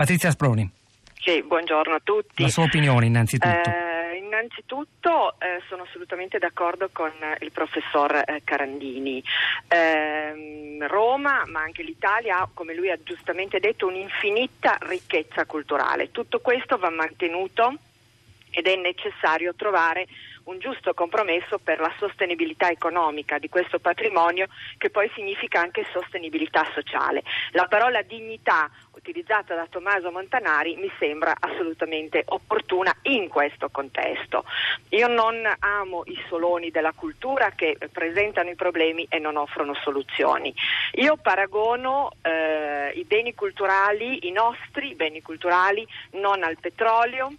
Patrizia Sproni. Sì, buongiorno a tutti. La sua opinione innanzitutto. Eh, innanzitutto eh, sono assolutamente d'accordo con il professor eh, Carandini. Ehm, Roma, ma anche l'Italia, ha, come lui ha giustamente detto, un'infinita ricchezza culturale. Tutto questo va mantenuto ed è necessario trovare un giusto compromesso per la sostenibilità economica di questo patrimonio che poi significa anche sostenibilità sociale. La parola dignità utilizzata da Tommaso Montanari mi sembra assolutamente opportuna in questo contesto. Io non amo i soloni della cultura che presentano i problemi e non offrono soluzioni. Io paragono eh, i beni culturali, i nostri beni culturali, non al petrolio,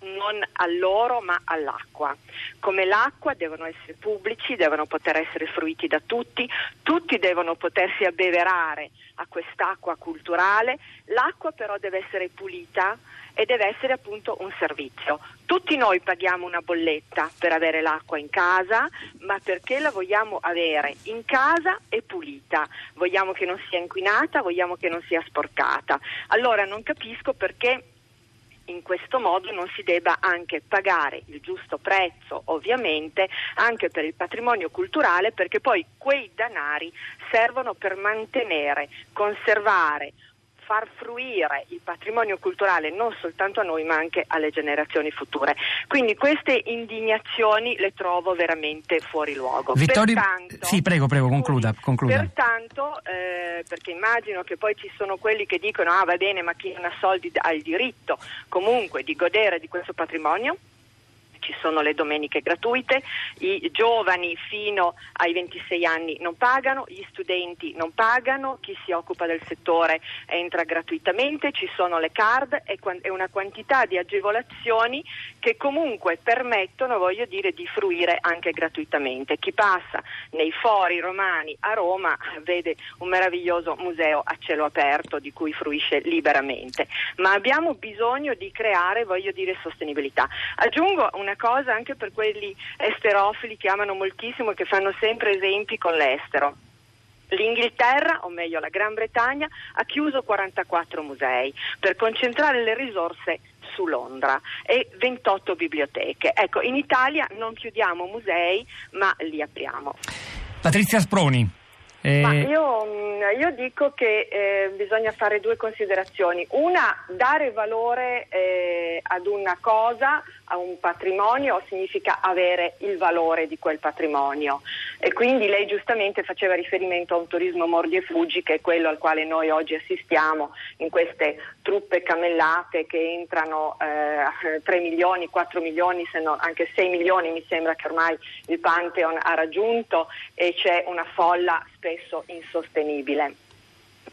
non all'oro ma all'acqua. Come l'acqua devono essere pubblici, devono poter essere fruiti da tutti, tutti devono potersi abbeverare a quest'acqua culturale, l'acqua però deve essere pulita e deve essere appunto un servizio. Tutti noi paghiamo una bolletta per avere l'acqua in casa, ma perché la vogliamo avere in casa e pulita? Vogliamo che non sia inquinata, vogliamo che non sia sporcata. Allora non capisco perché in questo modo non si debba anche pagare il giusto prezzo, ovviamente, anche per il patrimonio culturale, perché poi quei danari servono per mantenere, conservare, far fruire il patrimonio culturale non soltanto a noi ma anche alle generazioni future. Quindi queste indignazioni le trovo veramente fuori luogo. Vittorio... Pertanto, sì, prego, prego, concluda. concluda. Pertanto, eh, perché immagino che poi ci sono quelli che dicono ah va bene ma chi non ha soldi ha il diritto comunque di godere di questo patrimonio ci sono le domeniche gratuite, i giovani fino ai 26 anni non pagano, gli studenti non pagano, chi si occupa del settore entra gratuitamente, ci sono le card e una quantità di agevolazioni che comunque permettono, voglio dire, di fruire anche gratuitamente. Chi passa nei fori romani a Roma vede un meraviglioso museo a cielo aperto di cui fruisce liberamente, ma abbiamo bisogno di creare, voglio dire, sostenibilità. Aggiungo una cosa anche per quelli esterofili che amano moltissimo e che fanno sempre esempi con l'estero. L'Inghilterra, o meglio la Gran Bretagna, ha chiuso 44 musei per concentrare le risorse su Londra e 28 biblioteche. Ecco, in Italia non chiudiamo musei, ma li apriamo. Patrizia Sproni. Eh... Io, mm, io, dico che eh, bisogna fare due considerazioni. Una, dare valore eh, ad una cosa, a un patrimonio, significa avere il valore di quel patrimonio. E quindi lei giustamente faceva riferimento a un turismo mordi e fuggi, che è quello al quale noi oggi assistiamo in queste truppe camellate che entrano eh, 3 milioni, 4 milioni, no anche 6 milioni mi sembra che ormai il Pantheon ha raggiunto e c'è una folla spesso insostenibile.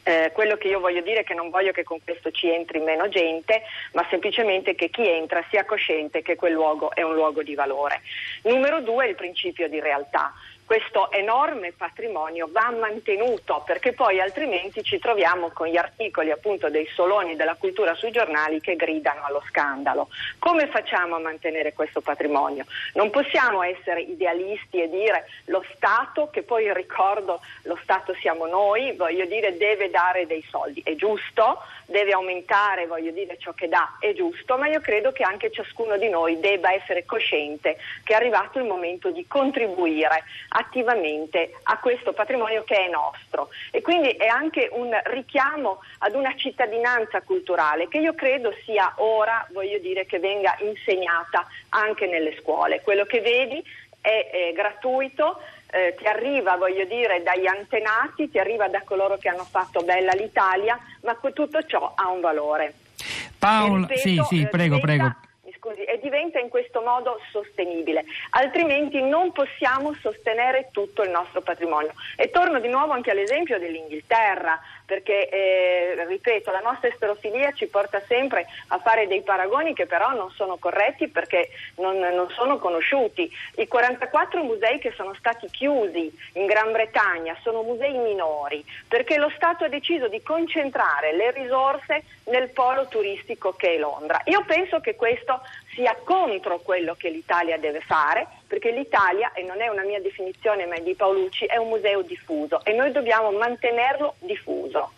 Eh, quello che io voglio dire è che non voglio che con questo ci entri meno gente, ma semplicemente che chi entra sia cosciente che quel luogo è un luogo di valore. Numero due, il principio di realtà questo enorme patrimonio va mantenuto perché poi altrimenti ci troviamo con gli articoli appunto dei soloni della cultura sui giornali che gridano allo scandalo. Come facciamo a mantenere questo patrimonio? Non possiamo essere idealisti e dire lo Stato, che poi ricordo lo Stato siamo noi, voglio dire deve dare dei soldi, è giusto, deve aumentare, voglio dire ciò che dà, è giusto, ma io credo che anche ciascuno di noi debba essere cosciente che è arrivato il momento di contribuire attivamente a questo patrimonio che è nostro e quindi è anche un richiamo ad una cittadinanza culturale che io credo sia ora, voglio dire, che venga insegnata anche nelle scuole. Quello che vedi è, è gratuito, eh, ti arriva, voglio dire, dagli antenati, ti arriva da coloro che hanno fatto bella l'Italia, ma tutto ciò ha un valore. Paolo, sì, sì, eh, prego, prego scusi, e diventa in questo modo sostenibile, altrimenti non possiamo sostenere tutto il nostro patrimonio. E torno di nuovo anche all'esempio dell'Inghilterra, perché, eh, ripeto, la nostra esterofilia ci porta sempre a fare dei paragoni che però non sono corretti perché non, non sono conosciuti. I 44 musei che sono stati chiusi in Gran Bretagna sono musei minori, perché lo Stato ha deciso di concentrare le risorse nel polo turistico che è Londra. Io penso che questo sia contro quello che l'Italia deve fare, perché l'Italia, e non è una mia definizione ma è di Paolucci, è un museo diffuso e noi dobbiamo mantenerlo diffuso.